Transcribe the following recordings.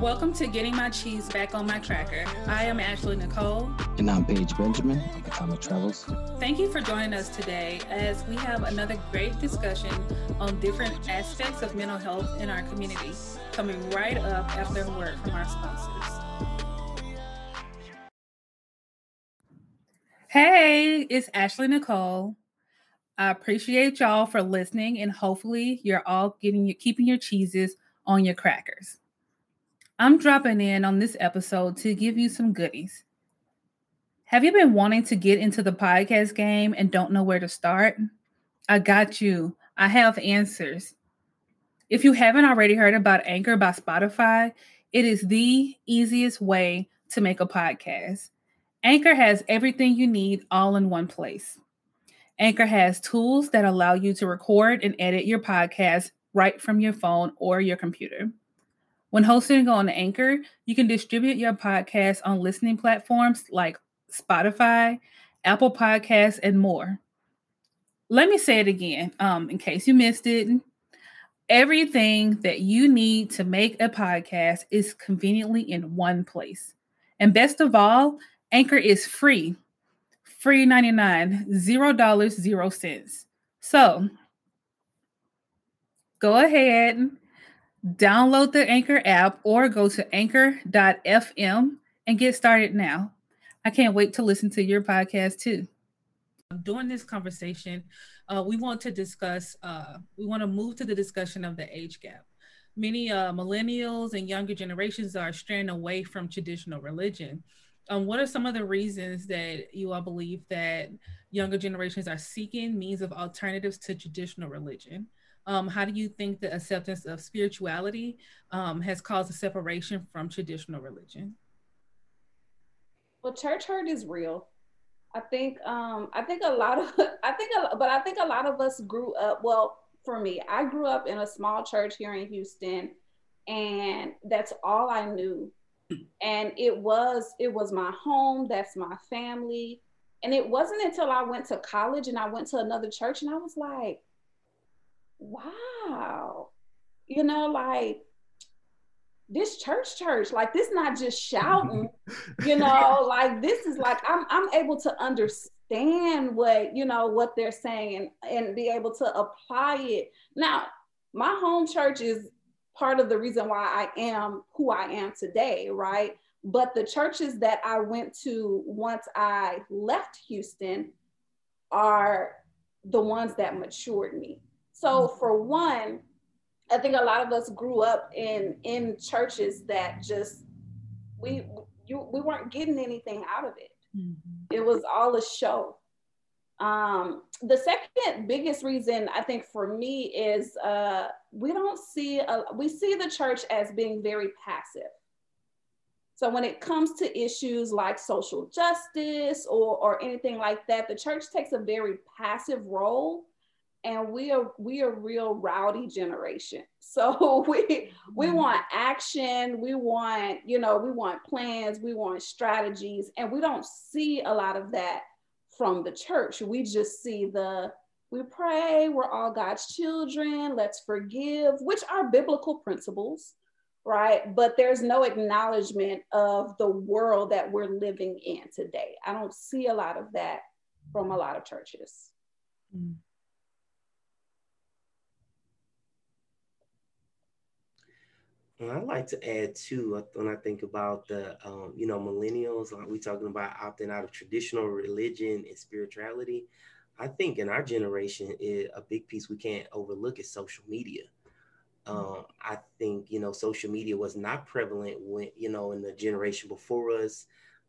Welcome to Getting My Cheese Back on My Cracker. I am Ashley Nicole. And I'm Paige Benjamin of Atomic Travels. Thank you for joining us today as we have another great discussion on different aspects of mental health in our community, coming right up after a word from our sponsors. Hey, it's Ashley Nicole. I appreciate y'all for listening, and hopefully, you're all getting your keeping your cheeses on your crackers. I'm dropping in on this episode to give you some goodies. Have you been wanting to get into the podcast game and don't know where to start? I got you. I have answers. If you haven't already heard about Anchor by Spotify, it is the easiest way to make a podcast. Anchor has everything you need all in one place. Anchor has tools that allow you to record and edit your podcast right from your phone or your computer. When hosting on Anchor, you can distribute your podcast on listening platforms like Spotify, Apple Podcasts, and more. Let me say it again um, in case you missed it. Everything that you need to make a podcast is conveniently in one place. And best of all, Anchor is free. Free 99, $0, 0 cents. So go ahead Download the Anchor app or go to anchor.fm and get started now. I can't wait to listen to your podcast too. During this conversation, uh, we want to discuss, uh, we want to move to the discussion of the age gap. Many uh, millennials and younger generations are straying away from traditional religion. Um, what are some of the reasons that you all believe that younger generations are seeking means of alternatives to traditional religion? Um, how do you think the acceptance of spirituality um, has caused a separation from traditional religion? Well, church hurt is real. I think um, I think a lot of I think a, but I think a lot of us grew up. Well, for me, I grew up in a small church here in Houston, and that's all I knew. And it was it was my home. That's my family. And it wasn't until I went to college and I went to another church and I was like, wow, you know, like this church church like this not just shouting you know like this is like i'm i'm able to understand what you know what they're saying and, and be able to apply it. Now my home church is part of the reason why i am who i am today right? But the churches that i went to once i left houston are the ones that matured me so for one, I think a lot of us grew up in in churches that just we you we weren't getting anything out of it. Mm-hmm. It was all a show. Um, the second biggest reason I think for me is uh, we don't see a, we see the church as being very passive. So when it comes to issues like social justice or, or anything like that, the church takes a very passive role and we are we are real rowdy generation. So we we mm-hmm. want action we want you know we want plans we want strategies and we don't see a lot of that from the church. We just see the we pray we're all god's children let's forgive which are biblical principles right? But there's no acknowledgement of the world that we're living in today. I don't see a lot of that from a lot of churches. Mm. I'd like to add too when I think about the um, you know millennials, like we talking about opting out of traditional religion and spirituality. I think in our generation, it, a big piece we can't overlook is social media. Um, I think you know social media was not prevalent when you know in the generation before us,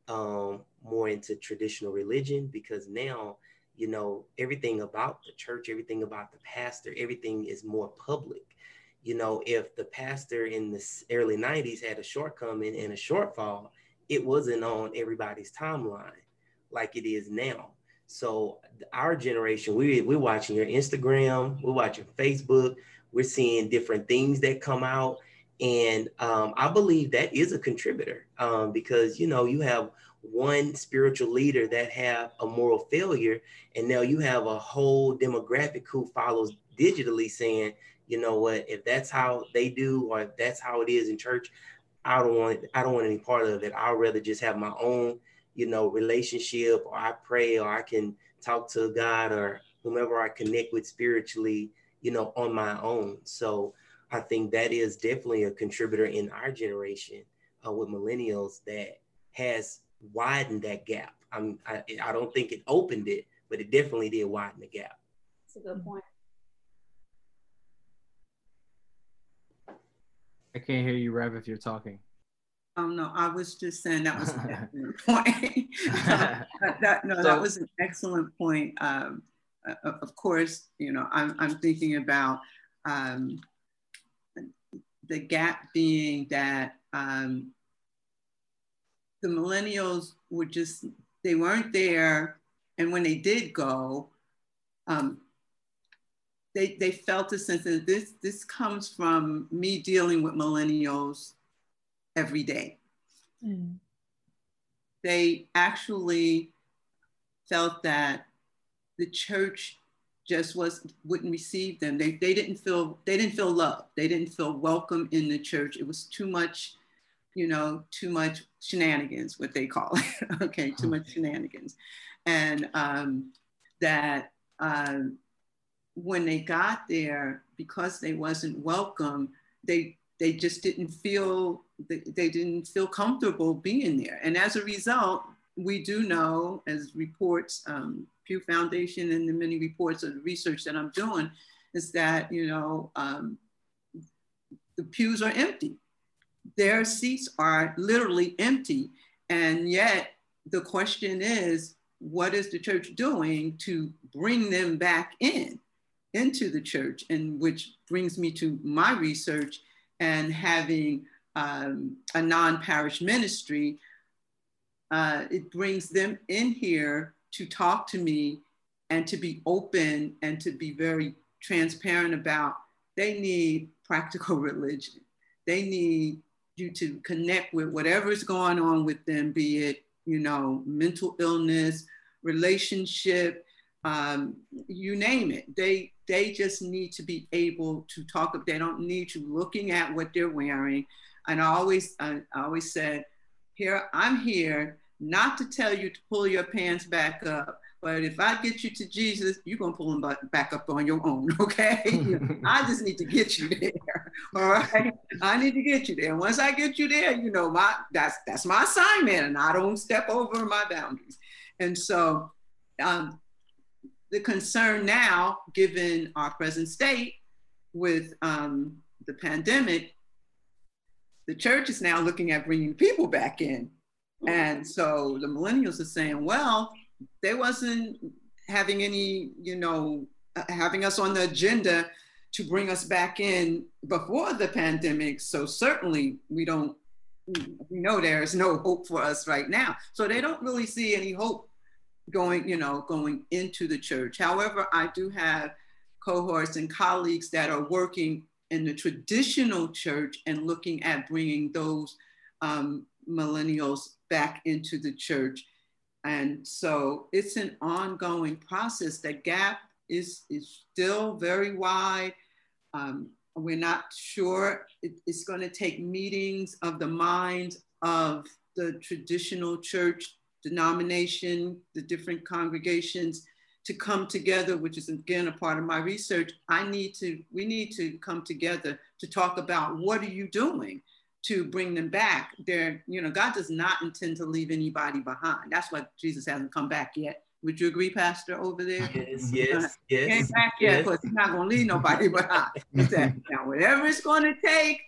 um, more into traditional religion because now you know everything about the church, everything about the pastor, everything is more public you know, if the pastor in the early 90s had a shortcoming and a shortfall, it wasn't on everybody's timeline like it is now. So our generation, we, we're watching your Instagram, we're watching Facebook, we're seeing different things that come out. And um, I believe that is a contributor um, because, you know, you have one spiritual leader that have a moral failure, and now you have a whole demographic who follows digitally saying, you know what, if that's how they do or if that's how it is in church, I don't want I don't want any part of it. I'd rather just have my own, you know, relationship or I pray or I can talk to God or whomever I connect with spiritually, you know, on my own. So I think that is definitely a contributor in our generation uh, with millennials that has widened that gap. I'm, I, I don't think it opened it, but it definitely did widen the gap. That's a good point. I can't hear you, Rev, if you're talking. Oh no, I was just saying that was an excellent point. that, no, so, that was an excellent point. Um, uh, of course, you know, I'm, I'm thinking about um, the gap being that um, the millennials were just, they weren't there. And when they did go, um, they, they felt a sense that this, this comes from me dealing with millennials every day. Mm. They actually felt that the church just was wouldn't receive them. They, they didn't feel they didn't feel loved. They didn't feel welcome in the church. It was too much, you know, too much shenanigans, what they call it. okay, too much shenanigans, and um, that um, when they got there, because they wasn't welcome, they they just didn't feel they, didn't feel comfortable being there, and as a result, we do know as reports um, Pew Foundation and the many reports of the research that I'm doing is that, you know, um, the pews are empty. Their seats are literally empty. And yet the question is, what is the church doing to bring them back in, into the church? And which brings me to my research and having um, a non-parish ministry, uh, it brings them in here to talk to me and to be open and to be very transparent about they need practical religion. They need you to connect with whatever's going on with them, be it, you know, mental illness, relationship, um, you name it. They they just need to be able to talk. They don't need you looking at what they're wearing. And I always I, always said, here I'm here not to tell you to pull your pants back up. But if I get you to Jesus, you're gonna pull them back up on your own, okay? I just need to get you there. All right. I need to get you there. Once I get you there, you know, my that's that's my assignment, and I don't step over my boundaries. And so um, the concern now, given our present state with um, the pandemic, the church is now looking at bringing people back in and so the millennials are saying, well, they wasn't having any, you know, uh, having us on the agenda to bring us back in before the pandemic. So certainly we don't, we know there's no hope for us right now. So they don't really see any hope going, you know, going into the church. However, I do have cohorts and colleagues that are working in the traditional church and looking at bringing those um, millennials back into the church. And so it's an ongoing process. The gap is, is still very wide. Um, we're not sure. It, it's going to take meetings of the minds of the traditional church denomination, the different congregations to come together, which is again a part of my research. I need to, we need to come together to talk about what are you doing? to bring them back. There, you know, God does not intend to leave anybody behind. That's why Jesus hasn't come back yet. Would you agree, Pastor, over there? Yes, yes, yes. Came back yet, because he's not going to leave nobody behind. He said, now, whatever it's going to take,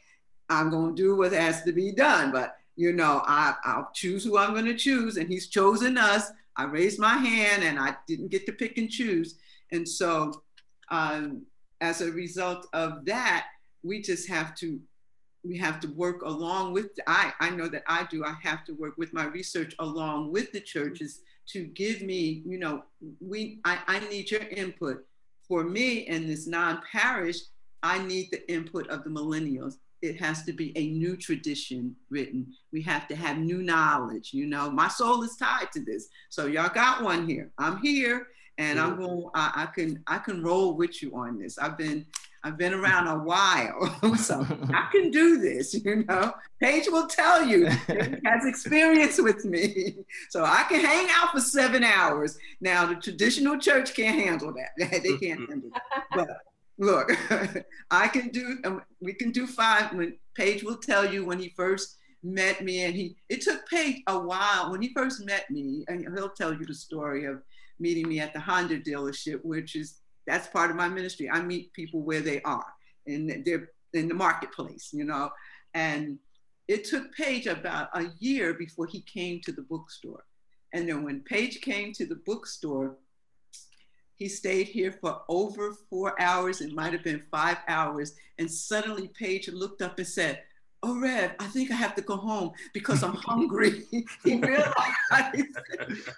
I'm going to do what has to be done. But, you know, I, I'll choose who I'm going to choose, and he's chosen us. I raised my hand, and I didn't get to pick and choose. And so, um, as a result of that, we just have to we have to work along with I, I know that I do I have to work with my research along with the churches to give me you know we I, I need your input for me in this non-parish I need the input of the millennials it has to be a new tradition written we have to have new knowledge you know my soul is tied to this so y'all got one here I'm here and I'm going. I, I can I can roll with you on this. I've been I've been around a while, so I can do this. You know, Paige will tell you has experience with me, so I can hang out for seven hours. Now the traditional church can't handle that. they can't handle that. But look, I can do. Um, we can do five. When Paige will tell you when he first met me, and he it took Paige a while when he first met me, and he'll tell you the story of meeting me at the Honda dealership, which is that's part of my ministry. I meet people where they are and they're in the marketplace, you know. And it took Paige about a year before he came to the bookstore. And then when Paige came to the bookstore, he stayed here for over four hours. It might have been five hours. And suddenly Paige looked up and said, oh Rev, I think I have to go home because I'm hungry. he realized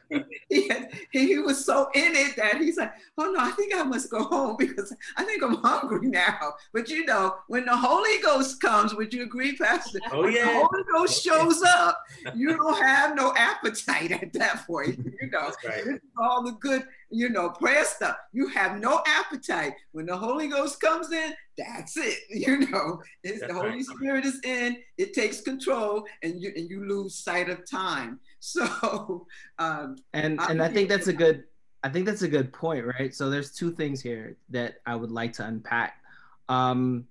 he, had, he, was so in it that he's like, oh no, I think I must go home because I think I'm hungry now. But you know, when the Holy Ghost comes, would you agree, Pastor? Oh yeah. the Holy Ghost oh, shows up, you don't have no appetite at that point. You know, right. all the good you know, prayer stuff. You have no appetite. When the Holy Ghost comes in, that's it. You know, it's the Holy Spirit is in, it takes control, and you and you lose sight of time. So um and and I, I think that's a good I think that's a good point, right? So there's two things here that I would like to unpack. Um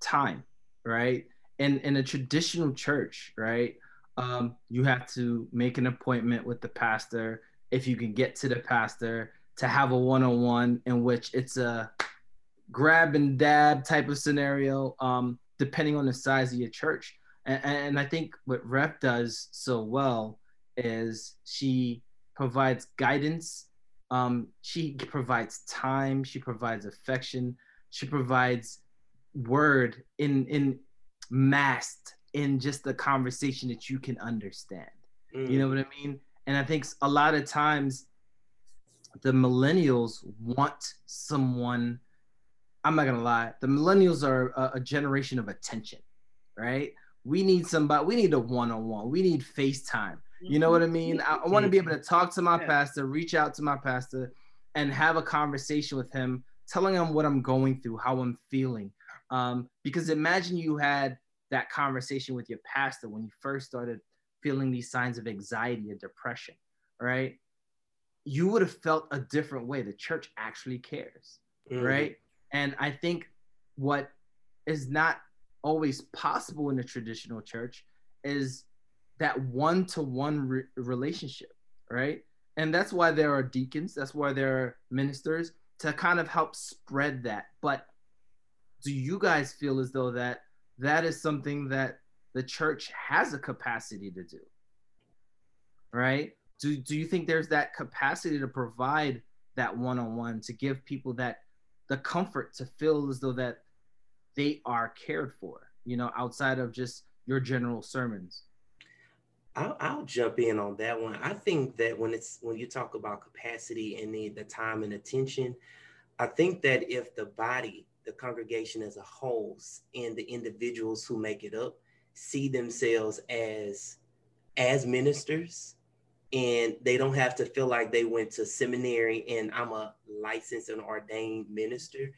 time, right? In in a traditional church, right? Um, you have to make an appointment with the pastor if you can get to the pastor to have a one-on-one in which it's a grab and dab type of scenario um, depending on the size of your church. And, and i think what Rev does so well is she provides guidance. Um, she provides time. She provides affection. She provides word in in masked in just the conversation that you can understand. Mm. you know what i mean and I think a lot of times the millennials want someone. I'm not gonna lie. The millennials are a, a generation of attention, right? We need somebody. We need a one-on-one. We need FaceTime. You know what I mean? I, I want to be able to talk to my pastor, reach out to my pastor, and have a conversation with him, telling him what I'm going through, how I'm feeling. Um, because imagine you had that conversation with your pastor when you first started feeling these signs of anxiety and depression, right? You would have felt a different way. The church actually cares, mm-hmm. right? And I think what is not always possible in the traditional church is that one to one relationship, right? And that's why there are deacons, that's why there are ministers to kind of help spread that. But do you guys feel as though that that is something that the church has a capacity to do. Right? Do, do you think there's that capacity to provide that one-on-one to give people that the comfort to feel as though that they are cared for, you know, outside of just your general sermons? I'll, I'll, jump in on that one. I think that when it's when you talk about capacity and the, the time and attention, I think that if the body, the congregation as a whole, and the individuals who make it up see themselves as as ministers and they don't have to feel like they went to seminary and I'm a licensed and ordained minister,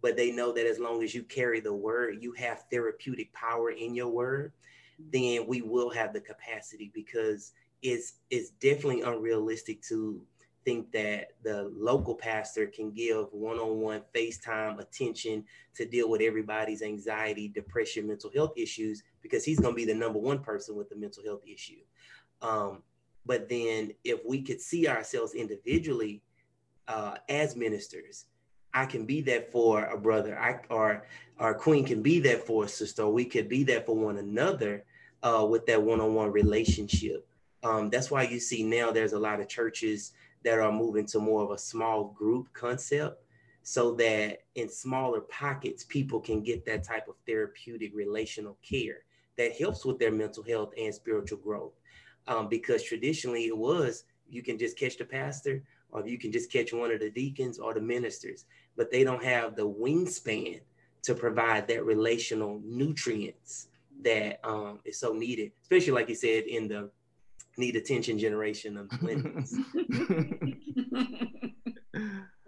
but they know that as long as you carry the word, you have therapeutic power in your word, then we will have the capacity because it's it's definitely unrealistic to think that the local pastor can give one-on-one FaceTime attention to deal with everybody's anxiety, depression, mental health issues because he's going to be the number one person with the mental health issue. Um, but then if we could see ourselves individually uh, as ministers, I can be that for a brother, I, or our queen can be that for a sister, or we could be that for one another uh, with that one-on-one relationship. Um, that's why you see now there's a lot of churches that are moving to more of a small group concept so that in smaller pockets, people can get that type of therapeutic relational care that helps with their mental health and spiritual growth. Um, because traditionally it was you can just catch the pastor or you can just catch one of the deacons or the ministers, but they don't have the wingspan to provide that relational nutrients that um, is so needed, especially like you said in the need attention generation of millennials.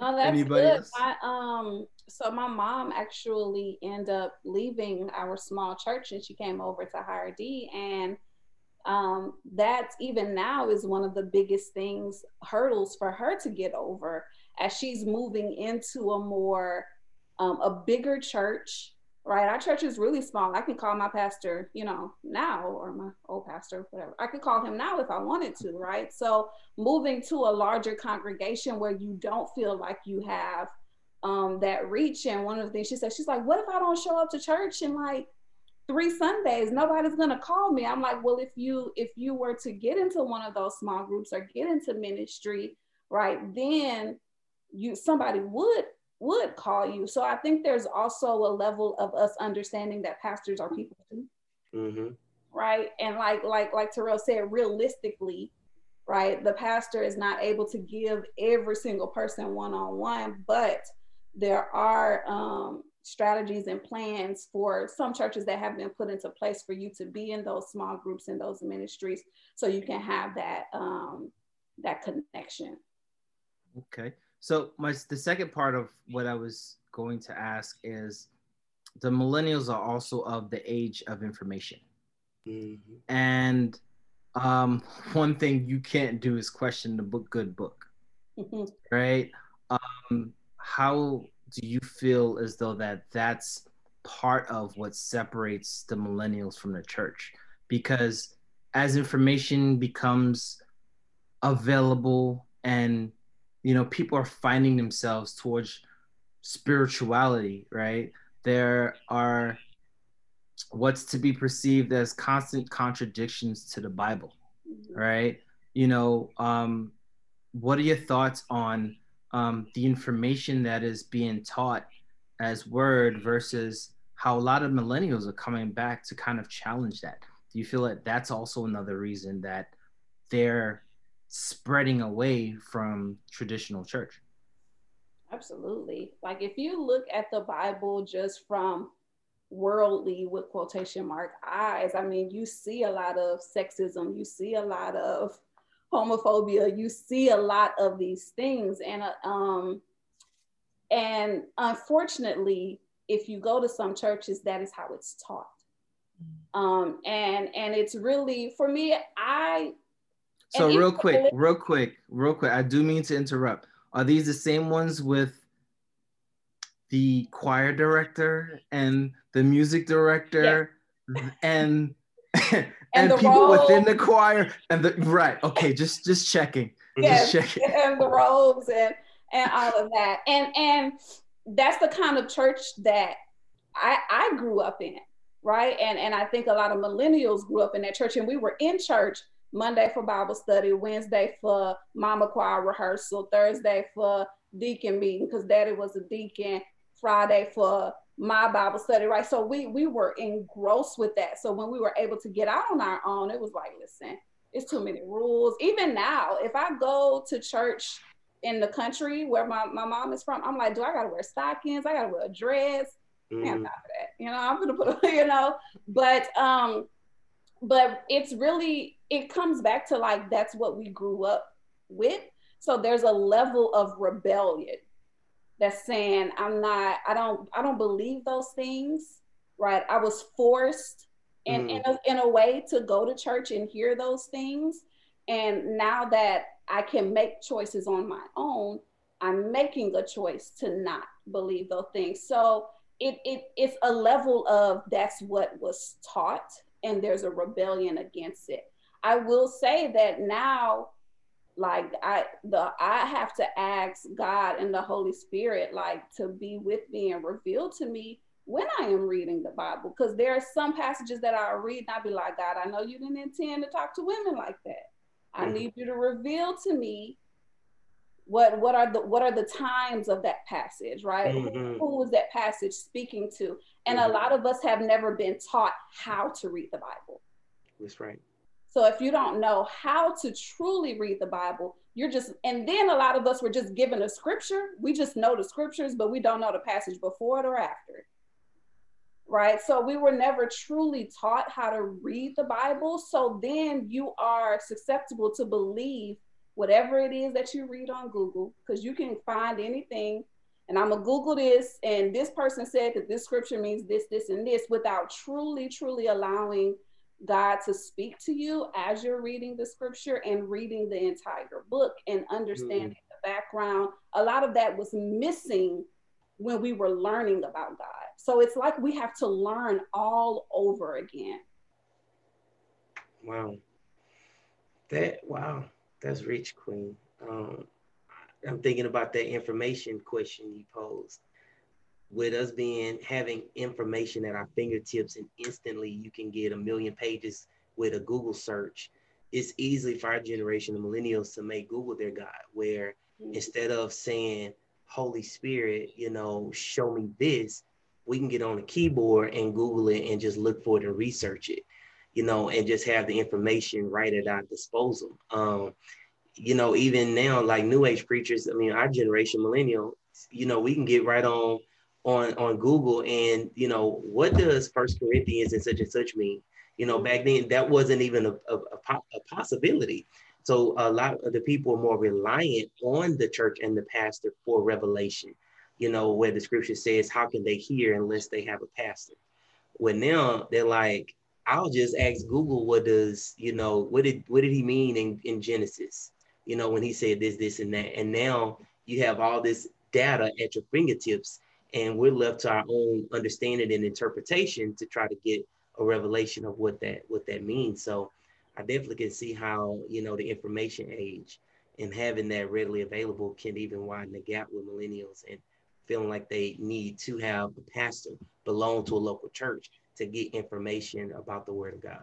No, that's Anybody good. Else? I, um, so my mom actually ended up leaving our small church and she came over to Higher D and um, that even now is one of the biggest things hurdles for her to get over as she's moving into a more um, a bigger church right our church is really small. I can call my pastor you know now or my old pastor whatever. I could call him now if i wanted to right? So moving to a larger congregation where you don't feel like you have um, that reach and one of the things she said she's like what if i don't show up to church in like three sundays? Nobody's going to call me. I'm like well if you if you were to get into one of those small groups or get into ministry right then you somebody would would call you. So I think there's also a level of us understanding that pastors are people too. Mm-hmm. Right. And like like like Terrell said, realistically, right, the pastor is not able to give every single person one-on-one, but there are um strategies and plans for some churches that have been put into place for you to be in those small groups in those ministries so you can have that um that connection okay so my the second part of what I was going to ask is the millennials are also of the age of information. Mm-hmm. And um, one thing you can't do is question the book good book. Right? Um, how do you feel as though that that's part of what separates the millennials from the church? Because as information becomes available and you know people are finding themselves towards spirituality right? There are what's to be perceived as constant contradictions to the bible right? You know um what are your thoughts on um the information that is being taught as word versus how a lot of millennials are coming back to kind of challenge that? Do you feel that that's also another reason that they're spreading away from traditional church. Absolutely. Like if you look at the Bible just from worldly with quotation mark eyes, I mean, you see a lot of sexism, you see a lot of homophobia, you see a lot of these things. And uh, um and unfortunately, if you go to some churches, that is how it's taught. Mm. Um, and and it's really for me, I so and real quick, real quick, real quick. I do mean to interrupt. Are these the same ones with the choir director and the music director yeah. and and, and people robes. within the choir and the right? Okay, just just checking. Yes, just checking. and the robes and and all of that. And and that's the kind of church that I I grew up in, right? And and I think a lot of millennials grew up in that church, and we were in church Monday for Bible study, Wednesday for mama choir rehearsal, Thursday for deacon meeting because daddy was a deacon, Friday for my Bible study, right? So we we were engrossed with that. So when we were able to get out on our own, it was like, listen, it's too many rules. Even now, if I go to church in the country where my, my mom is from, I'm like, do I gotta wear stockings? I gotta wear a dress. Mm-hmm. Not for that. You know, I'm gonna put, you know, but um, but it's really it comes back to like that's what we grew up with. So there's a level of rebellion that's saying i'm not i don't i don't believe those things right? I was forced in mm. in, a, in a way to go to church and hear those things. And now that i can make choices on my own i'm making a choice to not believe those things. So it, it it's a level of that's what was taught and there's a rebellion against it. I will say that now, like I the I have to ask God and the Holy Spirit like to be with me and reveal to me when I am reading the Bible. Because there are some passages that I read and I'll be like, God, I know you didn't intend to talk to women like that. I mm-hmm. need you to reveal to me what what are the what are the times of that passage right? Mm-hmm. who was that passage speaking to? And mm-hmm. a lot of us have never been taught how to read the bible. That's right. So if you don't know how to truly read the bible you're just and then a lot of us were just given a scripture. We just know the scriptures but we don't know the passage before it or after. It right? So we were never truly taught how to read the bible. So then you are susceptible to believe whatever it is that you read on Google, because you can find anything. And I'm gonna Google this, and this person said that this scripture means this, this, and this without truly, truly allowing God to speak to you as you're reading the scripture and reading the entire book and understanding mm-hmm. the background. A lot of that was missing when we were learning about God. So it's like we have to learn all over again. Wow. That wow, that's rich, Queen. Um, I'm thinking about that information question you posed. With us being having information at our fingertips and instantly you can get a million pages with a Google search, it's easy for our generation of millennials to make Google their God, where mm-hmm. instead of saying, Holy Spirit, you know, show me this, we can get on the keyboard and Google it and just look for it and research it, you know, and just have the information right at our disposal. Um, you know, even now, like new age preachers, I mean, our generation, millennial, you know, we can get right on on on Google and you know what does First Corinthians and such and such mean? You know, back then that wasn't even a, a, a, possibility. So a lot of the people are more reliant on the church and the pastor for revelation you know, where the scripture says, how can they hear unless they have a pastor? Well, now they're like, I'll just ask Google what does, you know, what did what did he mean in, in Genesis? You know, when he said this, this, and that. And now you have all this data at your fingertips, and we're left to our own understanding and interpretation to try to get a revelation of what that what that means. So I definitely can see how, you know, the information age and having that readily available can even widen the gap with millennials and feeling like they need to have a pastor belong to a local church to get information about the word of God.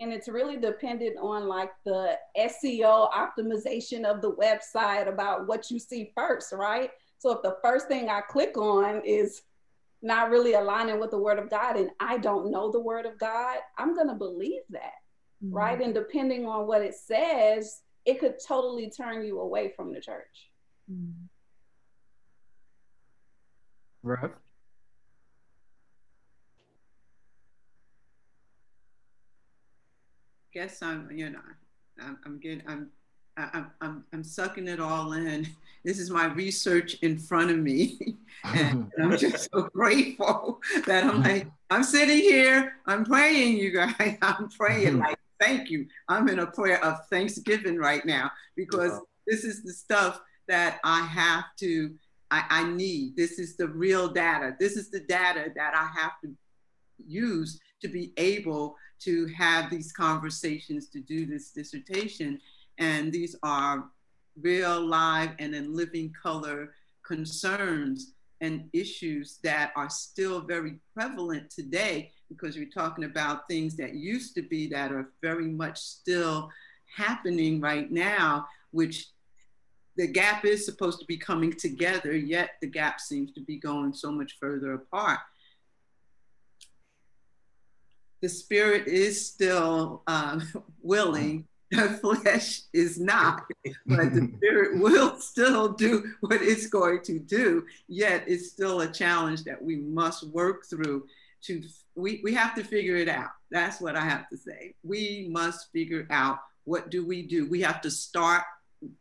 And it's really dependent on like the SEO optimization of the website about what you see first, right? So if the first thing I click on is not really aligning with the word of God and I don't know the word of God, I'm going to believe that, mm-hmm. right? And depending on what it says, it could totally turn you away from the church. Mm-hmm. Rev? Guess I'm, you know, I'm, I'm getting, I'm, I'm, I'm, I'm sucking it all in. This is my research in front of me. and I'm just so grateful that I'm like, I'm sitting here, I'm praying, you guys. I'm praying like, thank you. I'm in a prayer of thanksgiving right now because this is the stuff that I have to I, I need. This is the real data. This is the data that I have to use to be able to have these conversations, to do this dissertation. And these are real, live, and in living color concerns and issues that are still very prevalent today because you're talking about things that used to be that are very much still happening right now, which the gap is supposed to be coming together, yet the gap seems to be going so much further apart. The spirit is still um, willing, the flesh is not, but the spirit will still do what it's going to do, yet it's still a challenge that we must work through to we, we have to figure it out. That's what I have to say. We must figure out what do we do. We have to start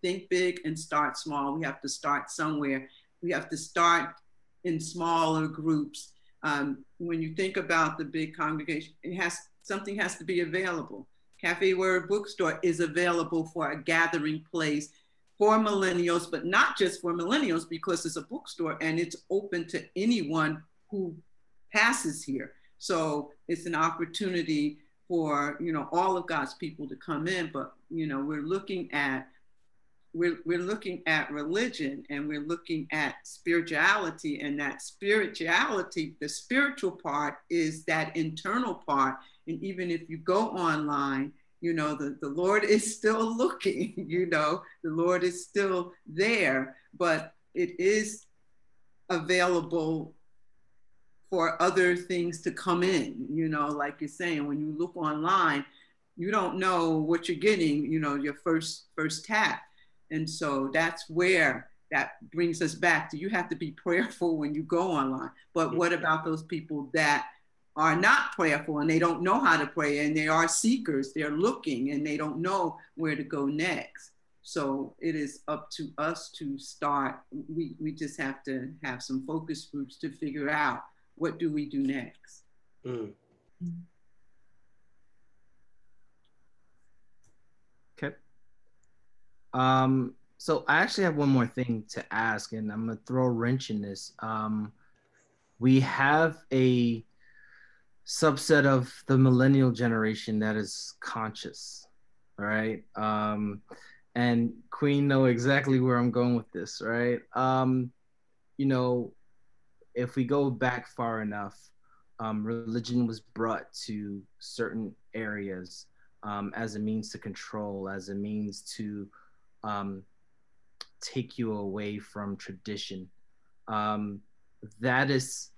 think big and start small. We have to start somewhere. We have to start in smaller groups. Um, when you think about the big congregation, it has something has to be available. Cafe Word Bookstore is available for a gathering place for millennials, but not just for millennials because it's a bookstore and it's open to anyone who passes here. So it's an opportunity for you know all of God's people to come in. But you know we're looking at we're, we're looking at religion and we're looking at spirituality and that spirituality the spiritual part is that internal part. And even if you go online you know the, the lord is still looking you know the lord is still there but it is available for other things to come in. You know like you're saying when you look online you don't know what you're getting you know your first first tap and so that's where that brings us back to you have to be prayerful when you go online. But what about those people that are not prayerful and they don't know how to pray and they are seekers, they're looking and they don't know where to go next. So it is up to us to start. We, we just have to have some focus groups to figure out what do we do next. Mm. Okay. Um, so I actually have one more thing to ask, and I'm gonna throw a wrench in this. Um, we have a subset of the millennial generation that is conscious, right? Um, and Queen know exactly where I'm going with this, right? Um, you know, if we go back far enough, um, religion was brought to certain areas um, as a means to control, as a means to um, take you away from tradition. Um, that is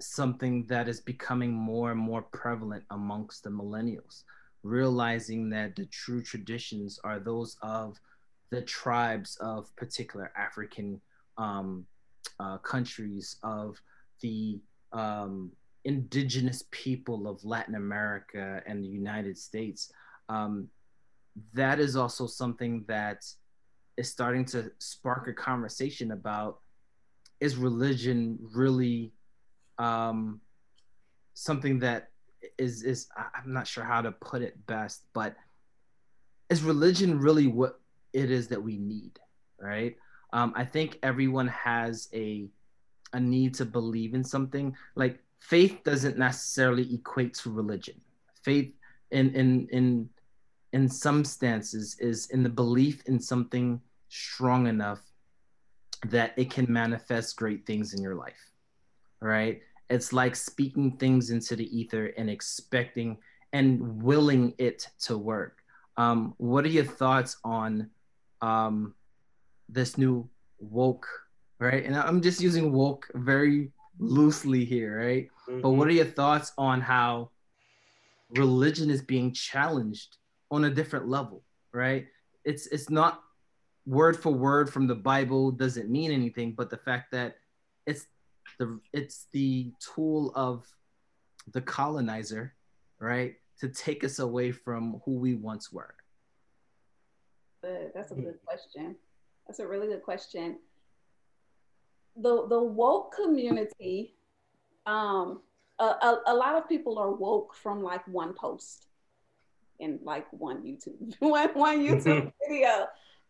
something that is becoming more and more prevalent amongst the millennials, realizing that the true traditions are those of the tribes of particular African um, uh, countries, of the um, indigenous people of Latin America and the United States. Um, that is also something that is starting to spark a conversation about is religion really um, something that is is I'm not sure how to put it best, but is religion really what it is that we need, right? Um, I think everyone has a a need to believe in something. Like faith doesn't necessarily equate to religion. Faith in in in in some stances is in the belief in something strong enough that it can manifest great things in your life right? It's like speaking things into the ether and expecting and willing it to work. Um, what are your thoughts on um, this new woke right? And i'm just using woke very loosely here right? Mm-hmm. but what are your thoughts on how religion is being challenged on a different level right? It's it's not word for word from the bible doesn't mean anything but the fact that it's the it's the tool of the colonizer right to take us away from who we once were. That's a good question. That's a really good question. The the woke community um a, a, a lot of people are woke from like one post in like one YouTube, one, one YouTube video.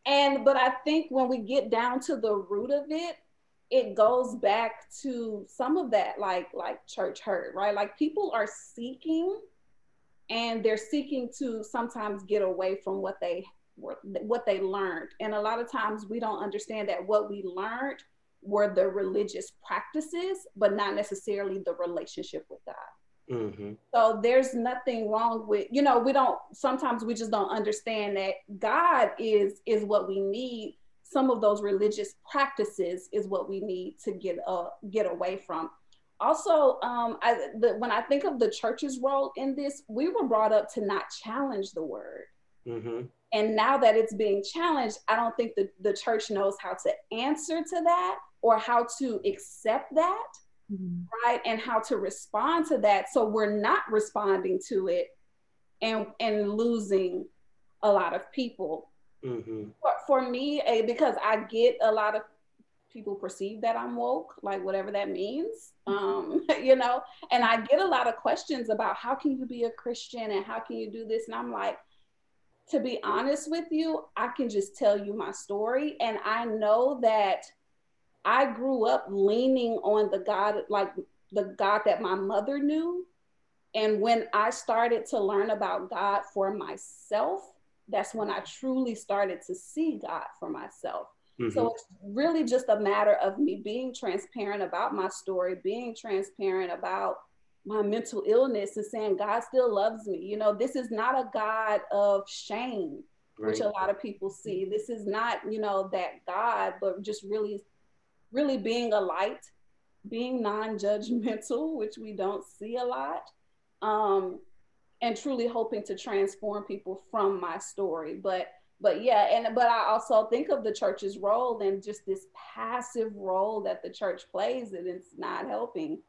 And but I think when we get down to the root of it, it goes back to some of that like like church hurt, right? Like people are seeking and they're seeking to sometimes get away from what they what they learned. And a lot of times we don't understand that what we learned were the religious practices, but not necessarily the relationship with God. Mm-hmm. So there's nothing wrong with you know we don't sometimes we just don't understand that God is is what we need. Some of those religious practices is what we need to get uh get away from. Also, um, I, the, when I think of the church's role in this, we were brought up to not challenge the word. Mm-hmm. And now that it's being challenged, I don't think the, the church knows how to answer to that or how to accept that mm-hmm. right and how to respond to that so we're not responding to it and and losing a lot of people mm-hmm. for, for me because i get a lot of people perceive that i'm woke like whatever that means um you know and i get a lot of questions about how can you be a christian and how can you do this and i'm like to be honest with you i can just tell you my story and i know that I grew up leaning on the God, like the God that my mother knew. And when I started to learn about God for myself, that's when I truly started to see God for myself. Mm-hmm. So it's really just a matter of me being transparent about my story, being transparent about my mental illness and saying God still loves me. You know, this is not a God of shame, right. which a lot of people see. This is not, you know, that God, but just really really being a light, being non-judgmental, which we don't see a lot, um, and truly hoping to transform people from my story. But but yeah, and but I also think of the church's role and just this passive role that the church plays, and it's not helping.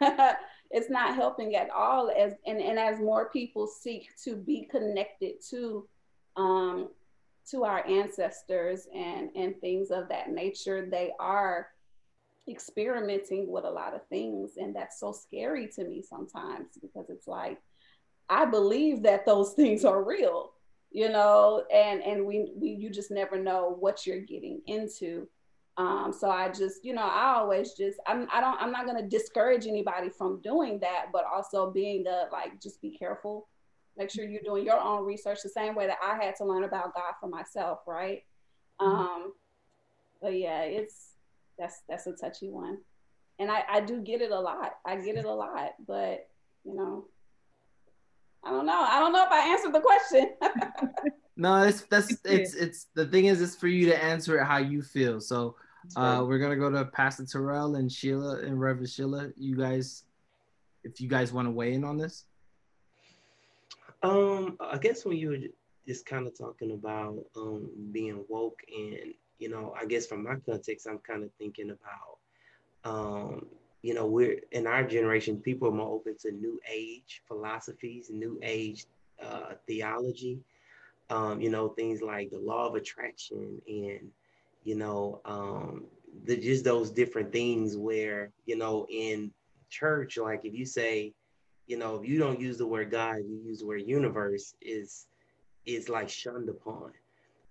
it's not helping at all as and, and as more people seek to be connected to um, to our ancestors and and things of that nature they are experimenting with a lot of things and that's so scary to me sometimes because it's like i believe that those things are real you know and and we, we you just never know what you're getting into um, so I just, you know, I always just, I'm, I don't, I'm not going to discourage anybody from doing that, but also being the, like, just be careful. Make sure you're doing your own research the same way that I had to learn about God for myself. Right. Mm-hmm. Um, but yeah, it's, that's, that's a touchy one. And I, I do get it a lot. I get it a lot, but you know, I don't know. I don't know if I answered the question. no, it's that's it's it's the thing is it's for you to answer it how you feel. So uh, we're gonna go to Pastor Terrell and Sheila and Reverend Sheila. You guys, if you guys want to weigh in on this. Um, I guess when you were just kind of talking about um being woke, and you know, I guess from my context, I'm kind of thinking about um, you know, we're in our generation, people are more open to new age philosophies, new age uh, theology. Um, you know, things like the law of attraction and you know, um, the, just those different things where, you know, in church, like if you say, you know, if you don't use the word God, you use the word universe, is is like shunned upon.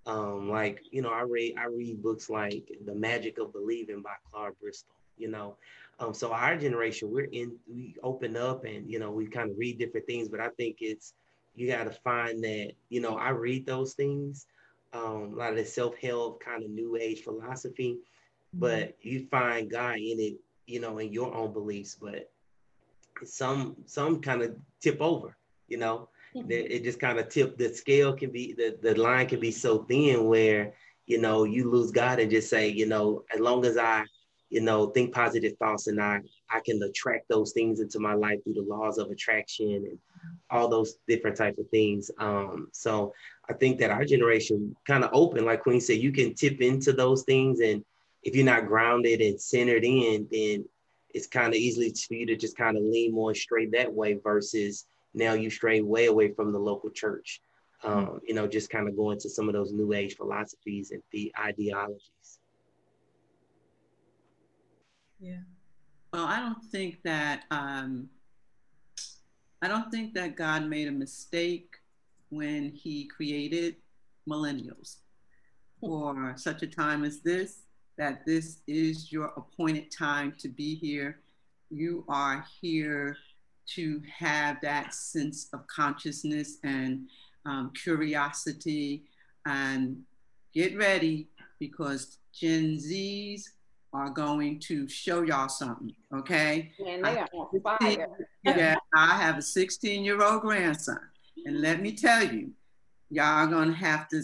Um, like, you know, I read I read books like The Magic of Believing by Clark Bristol, you know. Um, so our generation, we're in, we open up and, you know, we kind of read different things, but I think it's, you got to find that, you know, I read those things, um, a lot of the self-help kind of new age philosophy, mm-hmm. but you find God in it, you know, in your own beliefs, but some some kind of tip over, you know. Mm-hmm. It just kind of tip the scale can be the, the line can be so thin where you know you lose God and just say, you know, as long as I, you know, think positive thoughts and I I can attract those things into my life through the laws of attraction and all those different types of things. Um, so I think that our generation kind of open, like Queen said, you can tip into those things. And if you're not grounded and centered in, then it's kind of easily for you to just kind of lean more straight that way versus now you stray way away from the local church. Um, you know, just kind of going to some of those new age philosophies and the ideologies. Yeah. Well, I don't think that um, I don't think that God made a mistake when he created millennials for such a time as this, that this is your appointed time to be here. You are here to have that sense of consciousness and um, curiosity and get ready because Gen Zs are going to show y'all something, okay? And they are on fire. yeah, I have a 16 year old grandson. And let me tell you, y'all gonna have to,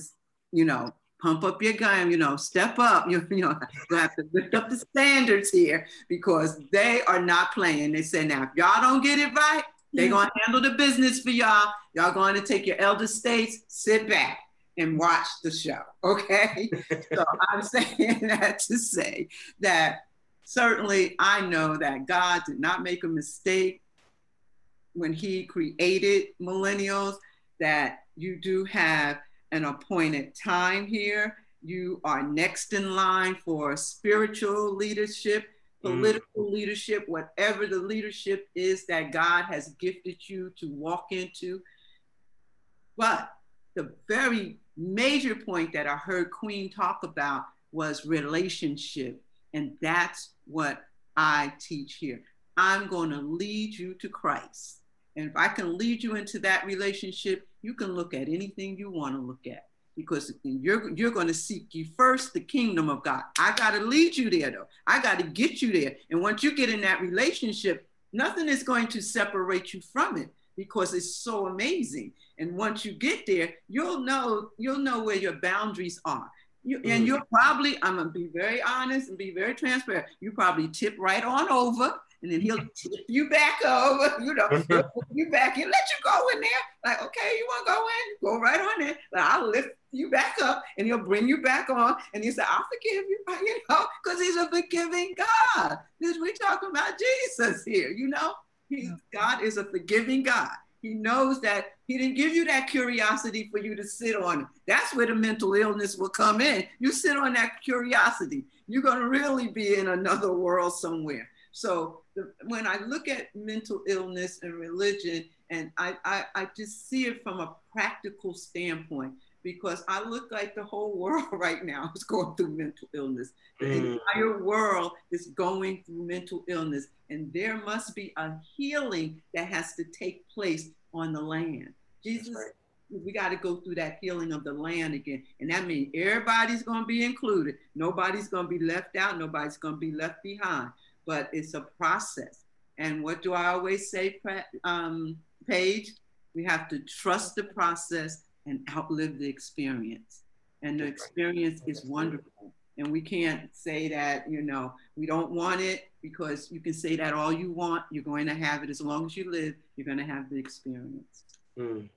you know, pump up your game, you know, step up. You, you know, you have to lift up the standards here because they are not playing. They say now, if y'all don't get it right, they're gonna handle the business for y'all. Y'all going to take your elder states, sit back and watch the show. Okay. so I'm saying that to say that certainly I know that God did not make a mistake when he created millennials that you do have an appointed time here. You are next in line for spiritual leadership, political mm. leadership, whatever the leadership is that God has gifted you to walk into. But the very major point that I heard Queen talk about was relationship. And that's what I teach here. I'm going to lead you to Christ. And if I can lead you into that relationship, you can look at anything you want to look at because you're you're going to seek you first the kingdom of God. I got to lead you there though. I got to get you there. And once you get in that relationship, nothing is going to separate you from it because it's so amazing. And once you get there, you'll know you'll know where your boundaries are. You, and mm. you'll probably, I'm gonna be very honest and be very transparent. You probably tip right on over and then he'll tip you back over, you know, you back and let you go in there. Like, okay, you want to go in? Go right on in. But I'll lift you back up and he'll bring you back on. And he said, I'll forgive you, you know, because he's a forgiving God. This we talking about Jesus here, you know. He's, God is a forgiving God. He knows that he didn't give you that curiosity for you to sit on. That's where the mental illness will come in. You sit on that curiosity, you're going to really be in another world somewhere. So when I look at mental illness and religion, and I, I, I just see it from a practical standpoint, because I look like the whole world right now is going through mental illness. The mm. entire world is going through mental illness, and there must be a healing that has to take place on the land. Jesus, right. we got to go through that healing of the land again, and that means everybody's going to be included. Nobody's going to be left out. Nobody's going to be left behind. But it's a process. And what do I always say, um, Paige? We have to trust the process and outlive the experience. And the experience is wonderful. And we can't say that, you know, we don't want it because you can say that all you want. You're going to have it as long as you live, you're going to have the experience. Mm,